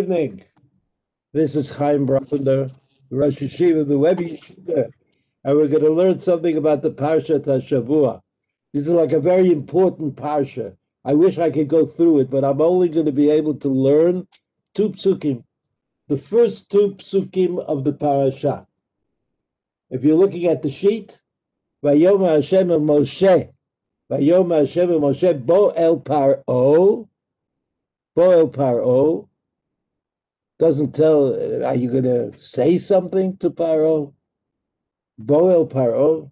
evening. This is Chaim Bronder, Rosh Yeshiva of the Webbe Yeshiva, and we're going to learn something about the Parsha Tashavua. This is like a very important Parsha. I wish I could go through it, but I'm only going to be able to learn two psukim, the first two psukim of the Parasha. If you're looking at the sheet, Vayom Hashem Moshe, Vayom Hashem Moshe Bo El Paro, Bo El Paro, doesn't tell, are you going to say something to Paro? Boel Paro,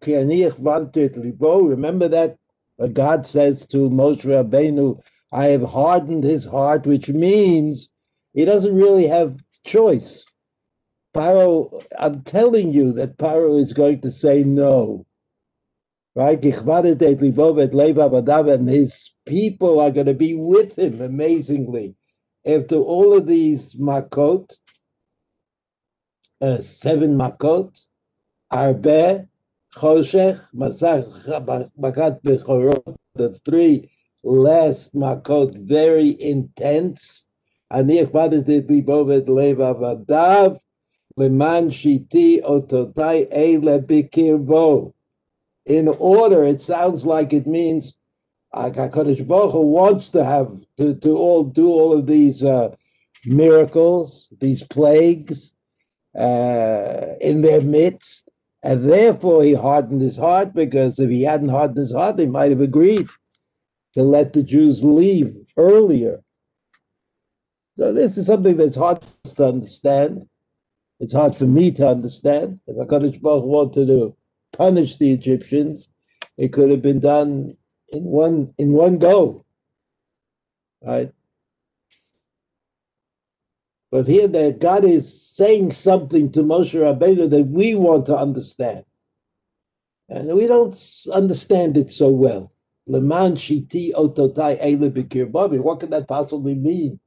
Vantit Libo. Remember that God says to Moshe Rabbeinu, I have hardened his heart, which means he doesn't really have choice. Paro, I'm telling you that Paro is going to say no. Right? And his people are going to be with him amazingly after all of these makot, uh, seven makot, arbe, choshech, makat bechorot, the three last makot, very intense. אני הכבדתי את ליבו ואת לב עבדיו, למען שיתי אותותי אלה בקרבו. In order, it sounds like it means HaKadosh Baruch Hu wants to have to, to all do all of these uh, miracles, these plagues uh, in their midst, and therefore he hardened his heart because if he hadn't hardened his heart, they might have agreed to let the Jews leave earlier. So this is something that's hard to understand. It's hard for me to understand. If HaKadosh Baruch Hu wanted to punish the Egyptians, it could have been done in one in one go. Right? But here that God is saying something to Moshe Rabbeinu that we want to understand. And we don't understand it so well. Leman shiti ototai ele What can that possibly mean?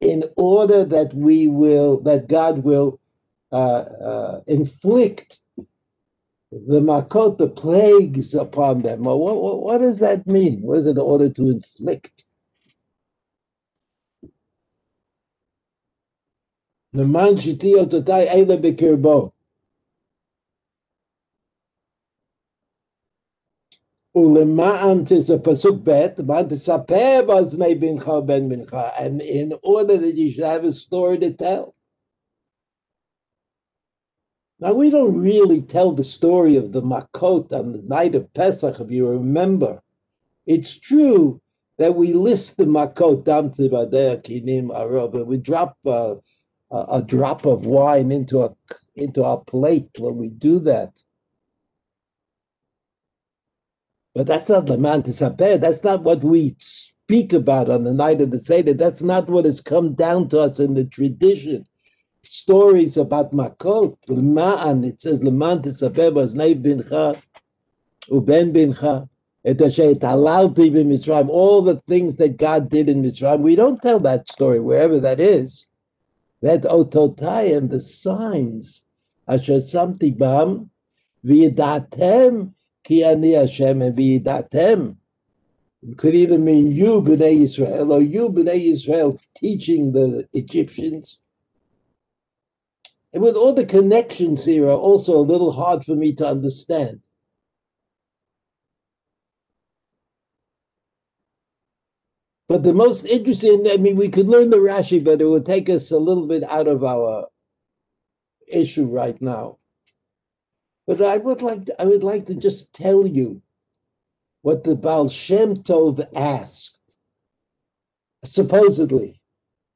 In order that we will, that God will uh, uh, inflict the makot, the plagues upon them. What, what, what does that mean? Was it in order to inflict? Naman shitio totai eile bekirbo. Ulema'an tis a pasuk bet. And in order that you should have a story to tell. Now, we don't really tell the story of the Makot on the night of Pesach, if you remember. It's true that we list the Makot, Dam Tibadeh, Kinim, Arab, and we drop a, a, a, drop of wine into a into our plate when we do that. But that's not the Mantisaper. That's not what we speak about on the night of the Seder. That's not what has come down to us in the tradition stories about Makot. L'ma'an, it says, L'man tisaper b'aznei bincha u'ben bincha et asher talalti Mitzrayim. All the things that God did in Mitzrayim, we don't tell that story wherever that is. That ototai and the signs asher samti bam v'yidatem ki ani Hashem and v'yidatem. It could either mean you, B'nai Israel, or you, B'nai Israel, teaching the Egyptians, and with all the connections here are also a little hard for me to understand. But the most interesting, I mean, we could learn the Rashi, but it would take us a little bit out of our issue right now. But I would like to, I would like to just tell you what the Baal Shem Tov asked, supposedly.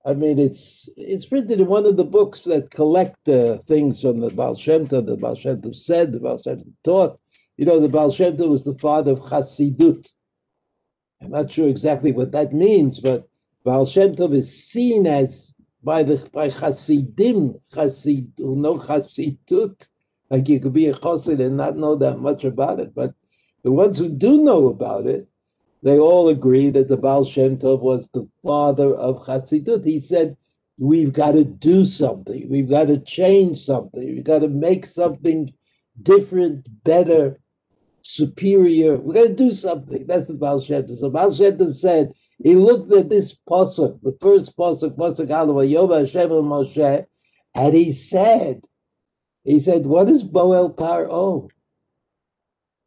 I mean, it's it's printed in one of the books that collect uh, things from the Baal Shem Tov, the Baal Shem Tov said, the Baal Shem Tov taught. You know, the Baal Shem Tov was the father of Chassidut. I'm not sure exactly what that means, but Baal Shem Tov is seen as by the by Chassidim, Chassid who know Chassidut. Like you could be a Chassid and not know that much about it, but the ones who do know about it they all agree that the Baal Shem Tov was the father of Chassidut. He said, we've got to do something. We've got to change something. We've got to make something different, better, superior. We've got to do something. That's the Baal Shem Tov. So Baal Shem Tov said, He looked at this pasuk, the first pasuk, pasuk Yoba Hashem Moshe, and he said, he said, what is Boel Paro?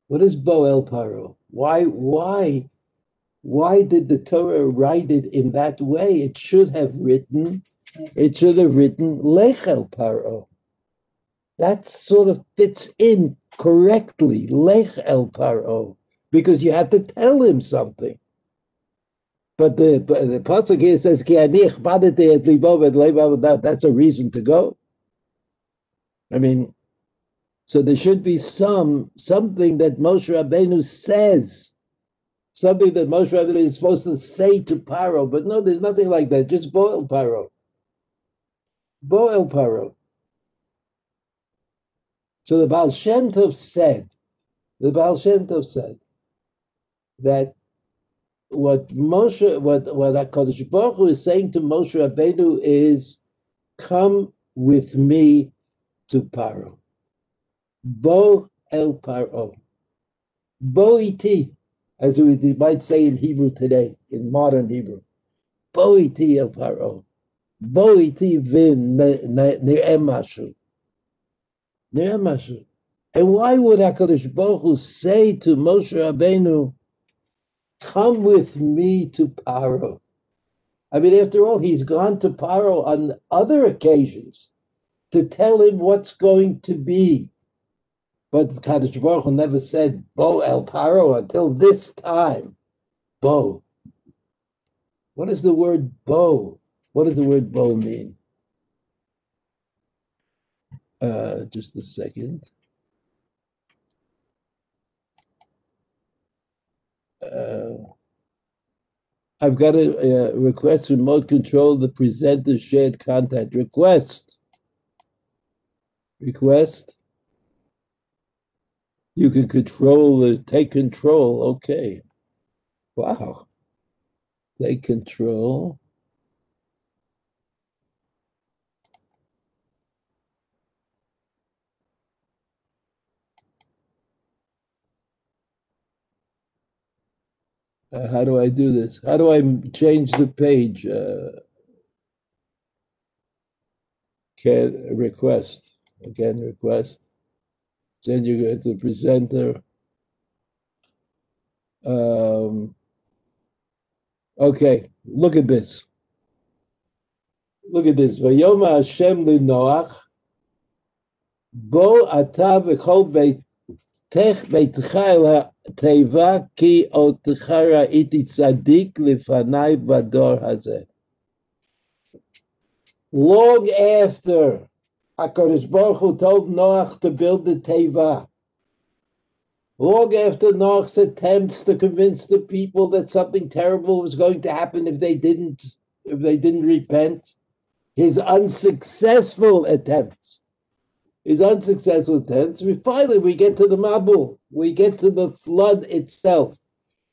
What is Boel Paro? Why, why, why did the Torah write it in that way? It should have written, it should have written Lechel Paro. That sort of fits in correctly, Lech El Paro, because you have to tell him something. But the the pasuk here says that's a reason to go. I mean, so there should be some something that Moshe Rabbeinu says, something that Moshe Rabbeinu is supposed to say to Paro. But no, there's nothing like that. Just Boel Paro. Boel Paro. So the Baal Shem Tov said, the Baal Shem Tov said that what Moshe, what what Hakadosh Baruch Hu is saying to Moshe Rabbeinu is, "Come with me to Paro." Bo el Paro. Bo iti, as we might say in Hebrew today, in modern Hebrew. Bo iti el Paro. Bo iti vin ne'emashu. Ne'emashu. And why would HaKadosh Baruch Hu say to Moshe Rabbeinu, Come with me to Paro. I mean, after all, he's gone to Paro on other occasions to tell him what's going to be. But Kadosh Baruch Hu never said Bo El Paro until this time. Bo. What does the word Bo? What does the word Bo mean? Uh, just a second. uh, I've got a, a, request remote control the presenter shared contact request. Request. You can control the take control. Okay. Wow. Take control. Uh, how do I do this? How do I change the page? Uh, can request again request. Then you get the presenter. Um, okay, look at this. Look at this. Vayoma Hashem li Noach, bo ata v'chol beitech beitcha el teva ki otcha ra'iti tzadik lifanai bador hazeh. Long after HaKadosh Baruch Hu told Noach to build the Teva, long after Noach's attempts to convince the people that something terrible was going to happen if they didn't if they didn't repent, his unsuccessful attempts his unsuccessful attempts, We finally we get to the Mabul. We get to the flood itself.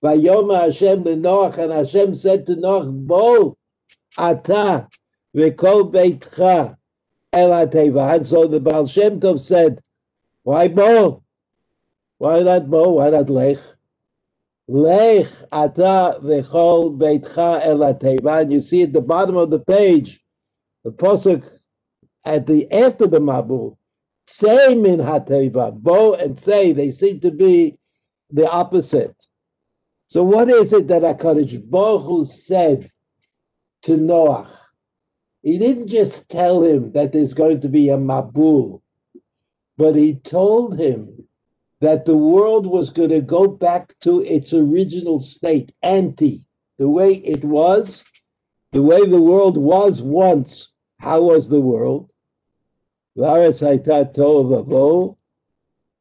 Vayoma Hashem Noach, and Hashem said to Noach, Bo ata v'kol beitcha. And so the Baal Shem Tov said, why Bo? Why not Bo? Why not Lech? Lech ata v'kol beitcha el ateva. And you see at the bottom of the page, the posuk at the after the Mabul, say min hateva, bo and say, they seem to be the opposite. So what is it that HaKadosh Baruch said to Noah? He didn't just tell him that there's going to be a Mabul, but he told him that the world was going to go back to its original state, ante, the way it was, the way the world was once. How was the world? והארץ הייתה תוהו ובוהו,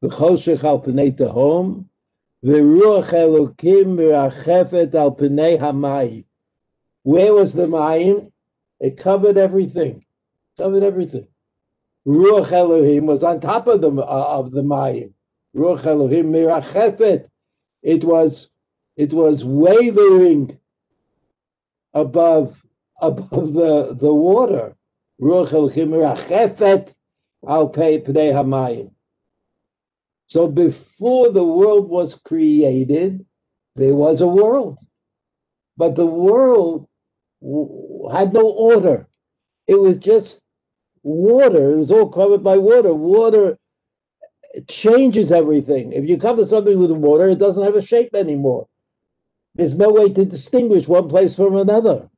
וחושך על פני תהום, ורוח אלוקים מרחפת על פני המים. Where was the mayim? It covered everything. Covered everything. Ruach Elohim was on top of the uh, of the mayim. Ruach Elohim mirachefet. It was it was wavering above above the the water. Ruach Elohim mirachefet Al pay Pnei Hamayim. So before the world was created, there was a world. but the world had no order. It was just water. It was all covered by water. Water changes everything. If you cover something with water, it doesn't have a shape anymore. There's no way to distinguish one place from another.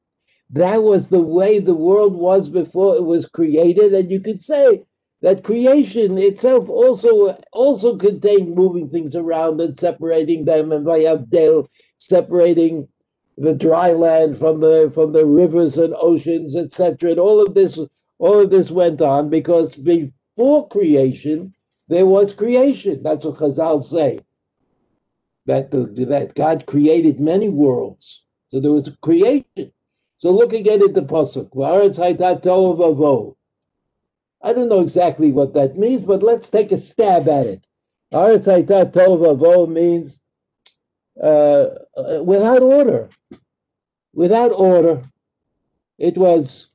That was the way the world was before it was created, and you could say that creation itself also also contained moving things around and separating them, and by Abdel separating the dry land from the from the rivers and oceans, etc. And all of this all of this went on because before creation there was creation. That's what Chazal say. That the, that God created many worlds. So there was creation. So look again at the pasuk. I don't know exactly what that means, but let's take a stab at it. means uh, uh, without order. Without order. It was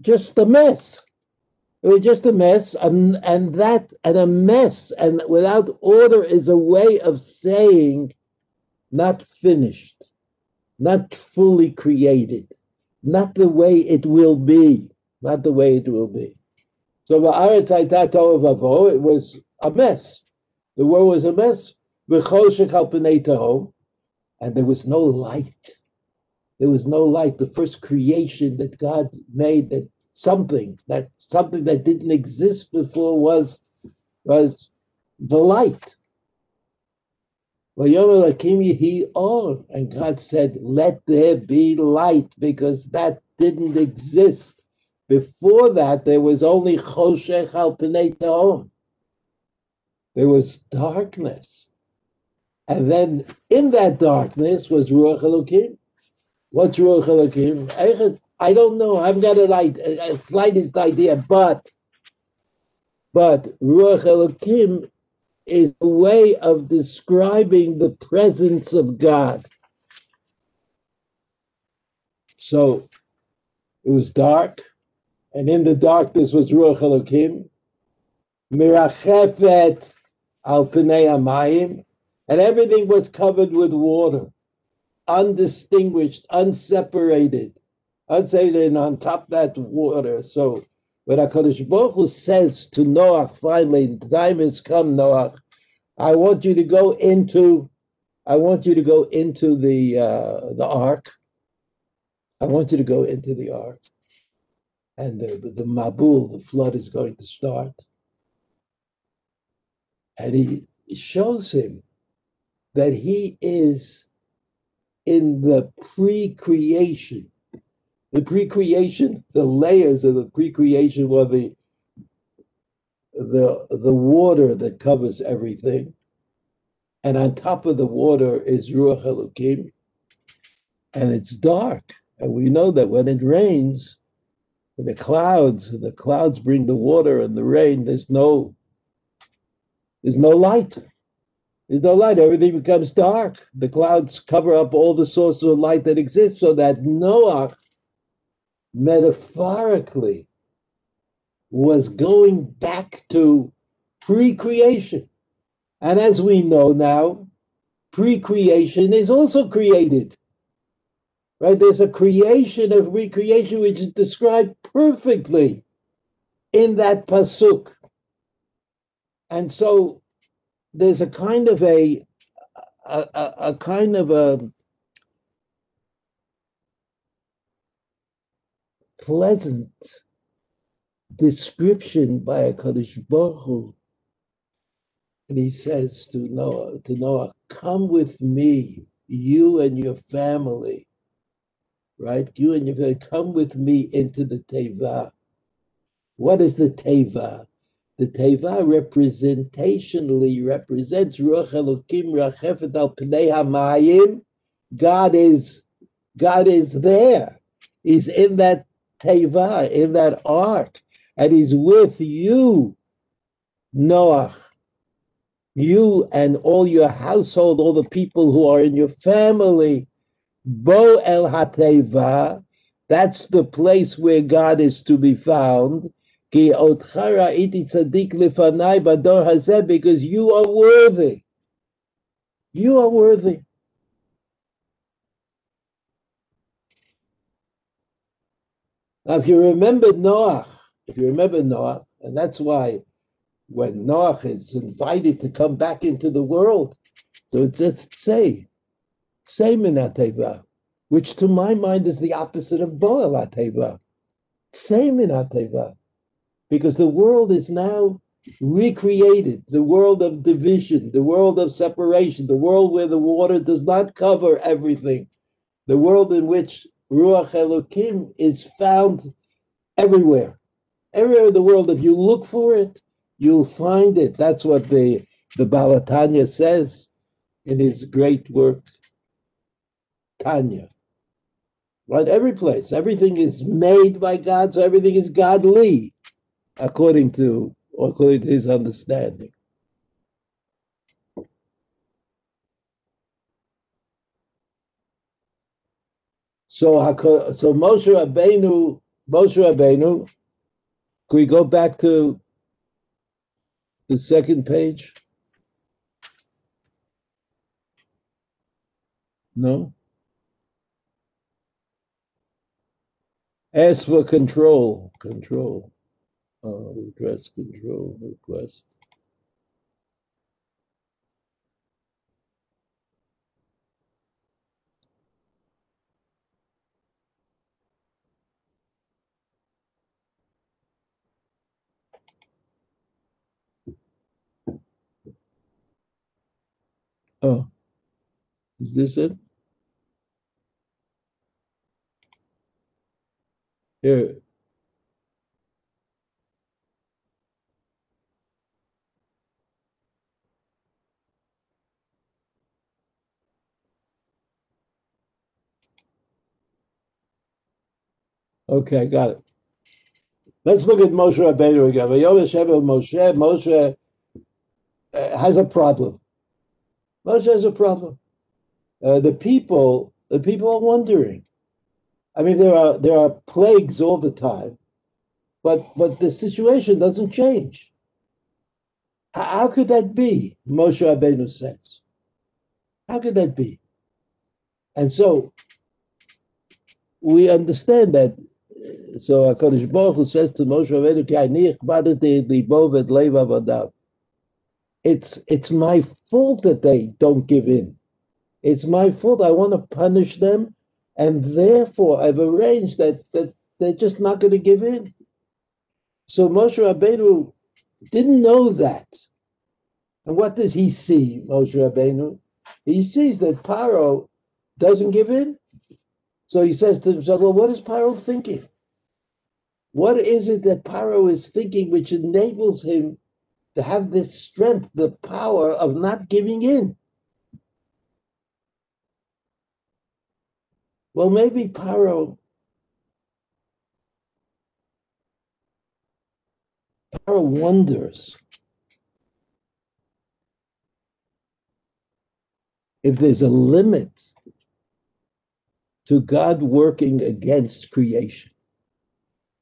just a mess. It was just a mess, and, and that and a mess and without order is a way of saying not finished, not fully created, not the way it will be, not the way it will be. So it was a mess. The world was a mess. And there was no light. There was no light. The first creation that God made that something that something that didn't exist before was was the light. And God said, "Let there be light," because that didn't exist. Before that, there was only choshech al There was darkness, and then in that darkness was ruach elokim. What's ruach elokim? I don't know. I've got an idea, a slightest idea, but but Ruach Elokim is a way of describing the presence of God. So it was dark, and in the darkness was Ruach Elokim, Mirachefet al Pnei and everything was covered with water, undistinguished, unseparated. Say then on top that water. So when HaKadosh Baruch Hu says to Noah, finally, the time has come, Noah, I want you to go into, I want you to go into the uh, the ark. I want you to go into the ark. And the, the Mabul, the flood is going to start. And he shows him that he is in the pre-creation the pre-creation, the layers of the pre-creation were the the the water that covers everything, and on top of the water is Ruach Elokim, and it's dark, and we know that when it rains, the clouds, the clouds bring the water and the rain. There's no there's no light. There's no light. Everything becomes dark. The clouds cover up all the sources of light that exist, so that Noah metaphorically was going back to pre creation. And as we know now, pre creation is also created. Right? There's a creation of recreation which is described perfectly in that pasuk. And so there's a kind of a, a, a, kind of a pleasant description by a Kadosh Baruch Hu. And he says to Noah, to Noah, come with me, you and your family, right? You and your family, come with me into the Teva. What is the Teva? The Teva representationally represents Ruach Elokim Rachefet al Pnei Hamayim. God is, God is there. He's in that teva, in that ark, and he's with you, Noah. You and all your household, all the people who are in your family, Bo El Hateva, that's the place where God is to be found. Ki otchara iti hazeh, because you are worthy. You are worthy. Now, if you remember Noah, if you remember Noah, and that's why when Noah is invited to come back into the world, so it says say, say minateva, which to my mind is the opposite of boel ateva. Say minateva because the world is now recreated, the world of division, the world of separation, the world where the water does not cover everything, the world in which Ruach Elokim is found everywhere. Everywhere in the world, if you look for it, you'll find it. That's what the, the Baal HaTanya says in his great work, Tanya. Right? Every place, everything is made by God, so everything is godly, according to according to his understanding. So, so Moshe Rabbeinu, Moshe Rabbeinu, can we go back to the second page? No? Ask for control, control, uh, request control, request. Oh, is this it? Here. Okay, got it. Let's look at Moshe Rabbeinu again. Moshe, Moshe uh, has a problem. Moshe has a problem. Uh, the people, the people are wondering. I mean, there are there are plagues all the time, but but the situation doesn't change. How could that be? Moshe Rabbeinu says. How could that be? And so we understand that. So Hakadosh Baruch Hu says to Moshe Rabbeinu, "Ki ani ichbadati libo v'leiv it's it's my fault that they don't give in. It's my fault. I want to punish them, and therefore I've arranged that that they're just not going to give in. So Moshe Rabbeinu didn't know that. And what does he see, Moshe Rabbeinu? He sees that Paro doesn't give in. So he says to himself, Well, what is Paro thinking? What is it that Paro is thinking which enables him to have this strength, the power of not giving in. Well, maybe Paro, Paro wonders if there's a limit to God working against creation.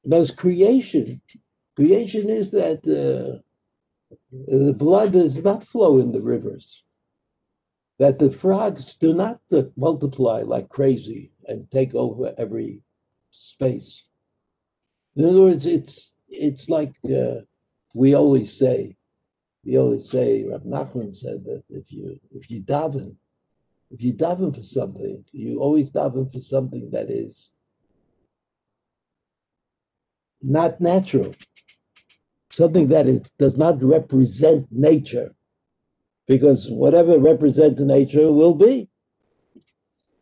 Because creation, creation is that uh, the blood does not flow in the rivers, that the frogs do not multiply like crazy and take over every space. In other words, it's it's like uh, we always say. We always say. Rav Nachman said that if you if you daven, if you daven for something, you always daven for something that is not natural something that it does not represent nature, because whatever represents nature will be.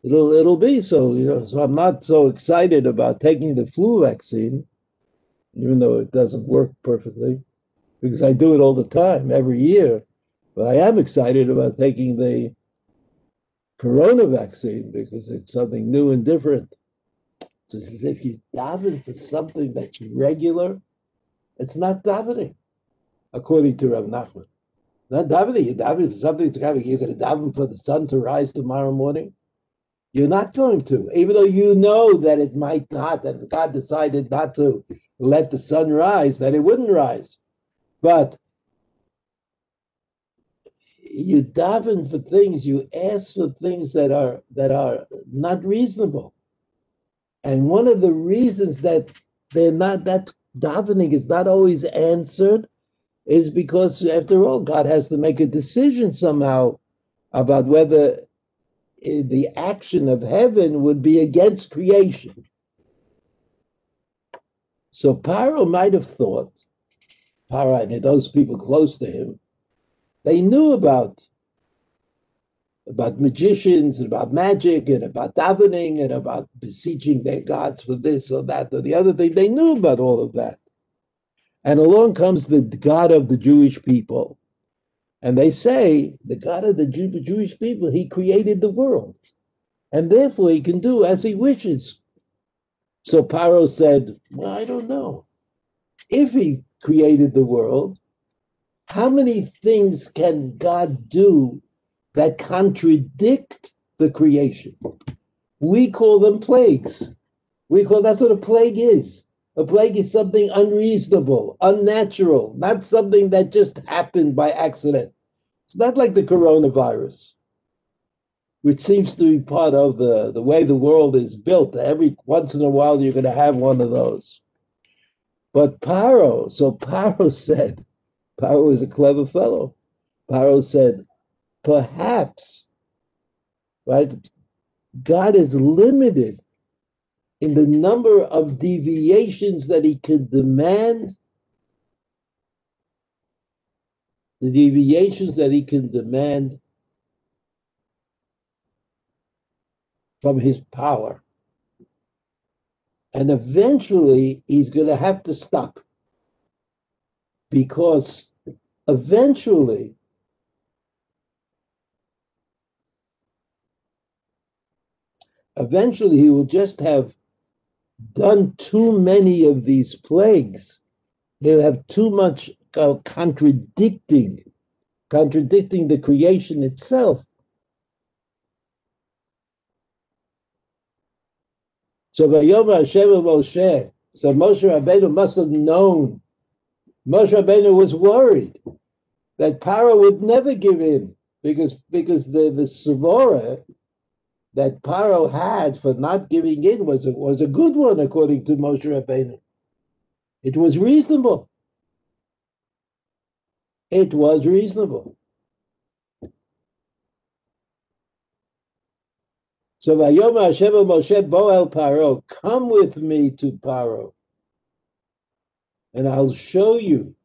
It'll it'll be so. You know, so I'm not so excited about taking the flu vaccine, even though it doesn't work perfectly, because I do it all the time, every year. But I am excited about taking the corona vaccine because it's something new and different. So as if you daven for something that's regular it's not davening, according to Rav Nachman. Not davening. You're davening for something that's coming. You're going to daven for the sun to rise tomorrow morning. You're not going to, even though you know that it might not, that God decided not to let the sun rise, that it wouldn't rise. But you daven for things, you ask for things that are that are not reasonable. And one of the reasons that they're not that davening is not always answered is because after all god has to make a decision somehow about whether eh, the action of heaven would be against creation. So Paro might have thought Paro and those people close to him they knew about about magicians and about magic and about davening and about beseeching their gods for this or that or the other thing. They knew about all of that. And along comes the God of the Jewish people. And they say, the God of the Jew, Jewish people, he created the world. And therefore he can do as he wishes. So Paro said, Well, I don't know. If he created the world, how many things can God do that contradict the creation. We call them plagues. We call that's what a plague is. A plague is something unreasonable, unnatural, not something that just happened by accident. It's not like the coronavirus, which seems to be part of the, the way the world is built. Every once in a while, you're going to have one of those. But Paro, so Paro said, Paro is a clever fellow. Paro said, perhaps, right, God is limited in the number of deviations that he can demand, the deviations that he can demand from his power. And eventually he's going to have to stop because eventually eventually he will just have done too many of these plagues. He'll have too much uh, contradicting, contradicting the creation itself. So Vayom Hashem Moshe, so Moshe Rabbeinu must have known. Moshe Rabbeinu was worried that Paro would never give in because because the the Savora that Paro had for not giving in was a, was a good one, according to Moshe Rabbeinu. It was reasonable. It was reasonable. So Vayom Hashem Moshe Boel Paro, come with me to Paro, and I'll show you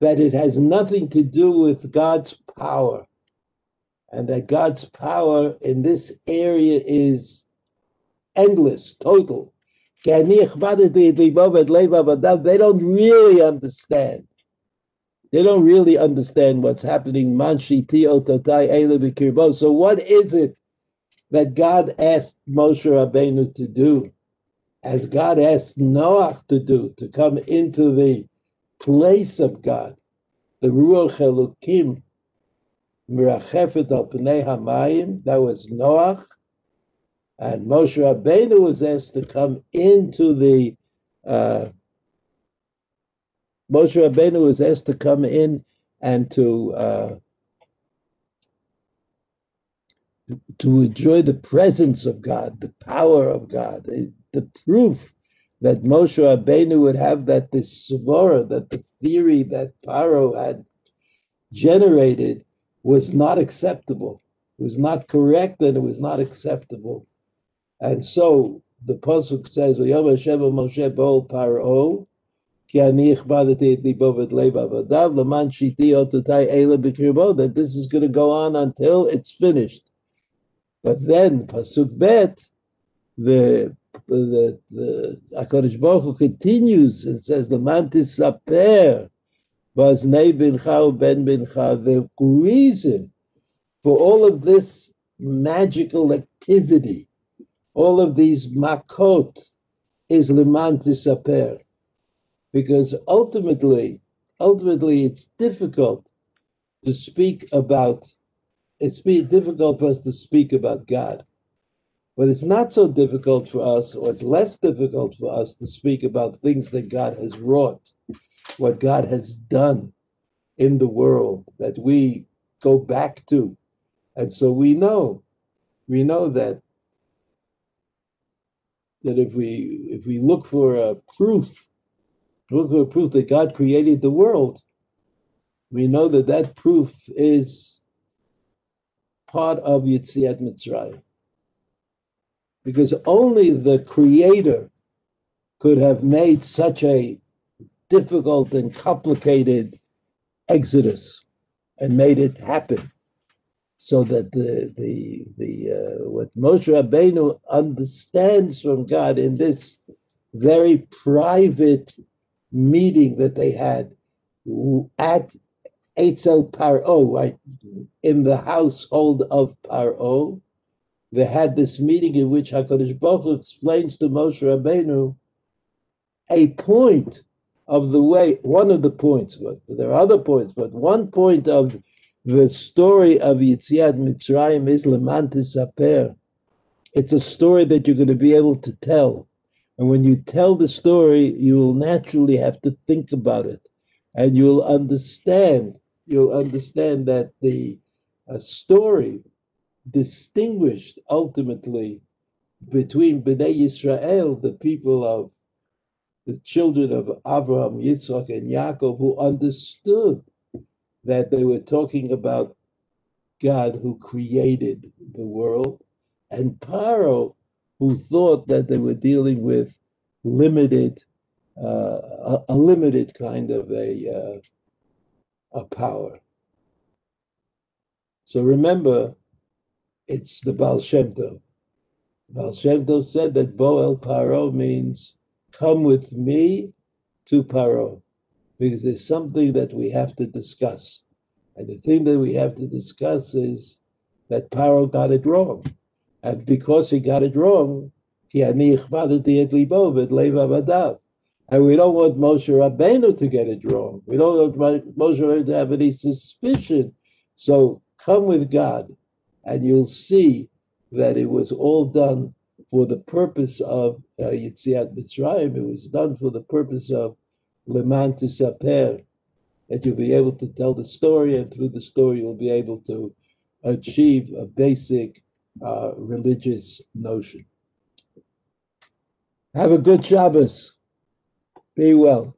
that it has nothing to do with God's power and that God's power in this area is endless, total. They don't really understand. They don't really understand what's happening. So, what is it that God asked Moshe Rabbeinu to do? As God asked Noah to do, to come into the place of God, the Ruach Elokim, Mirachefet al Pnei Hamayim, that was Noach, and Moshe Rabbeinu was asked to come into the uh, Moshe Rabbeinu was asked to come in and to uh, to enjoy the presence of God, the power of God, the, the proof that Moshe Rabbeinu would have that this svara, that the theory that Paro had generated was not acceptable. It was not correct and it was not acceptable. And so the Pasuk says, Moshe bol paro, that this is going to go on until it's finished. But then, Pasuk Bet, the the the Hakadosh Baruch Hu continues and says, "L'man tisaper Vaznei bincha ben bincha. The reason for all of this magical activity, all of these makot, is tisaper, because ultimately, ultimately, it's difficult to speak about. It's difficult for us to speak about God, but it's not so difficult for us, or it's less difficult for us to speak about things that God has wrought what God has done in the world that we go back to. And so we know, we know that that if we if we look for a proof, look for a proof that God created the world, we know that that proof is part of Yitziat Mitzrayim. Because only the Creator could have made such a difficult and complicated exodus and made it happen. So that the the the uh, what Moshe Rabbeinu understands from God in this very private meeting that they had at Eitzel Paro, right in the household of Paro, they had this meeting in which Hakadosh Baruch explains to Moshe Rabbeinu a point of the way, one of the points, but there are other points, but one point of the story of Yitziat Mitzrayim is Leman Tisaper. It's a story that you're going to be able to tell. And when you tell the story, you will naturally have to think about it. And you'll understand, you'll understand that the uh, story distinguished ultimately between Bnei Yisrael, the people of the children of Abraham, Yitzchak, and Yaakov, who understood that they were talking about God who created the world, and Paro, who thought that they were dealing with limited, uh, a, a, limited kind of a, uh, a power. So remember, it's the Baal Shem Tov. Baal Shem Tov said that Boel Paro means come with me to Paro because there's something that we have to discuss. And the thing that we have to discuss is that Paro got it wrong. And because he got it wrong, and we don't want Moshe Rabbeinu to get it wrong. We don't want Moshe Rabbeinu to have any suspicion. So come with God, and you'll see that it was all done for the purpose of uh, Yitziat Mitzrayim. It was done for the purpose of Leman Tisaper, that you'll be able to tell the story, and through the story, you'll be able to achieve a basic uh, religious notion. Have a good Shabbos. Be well.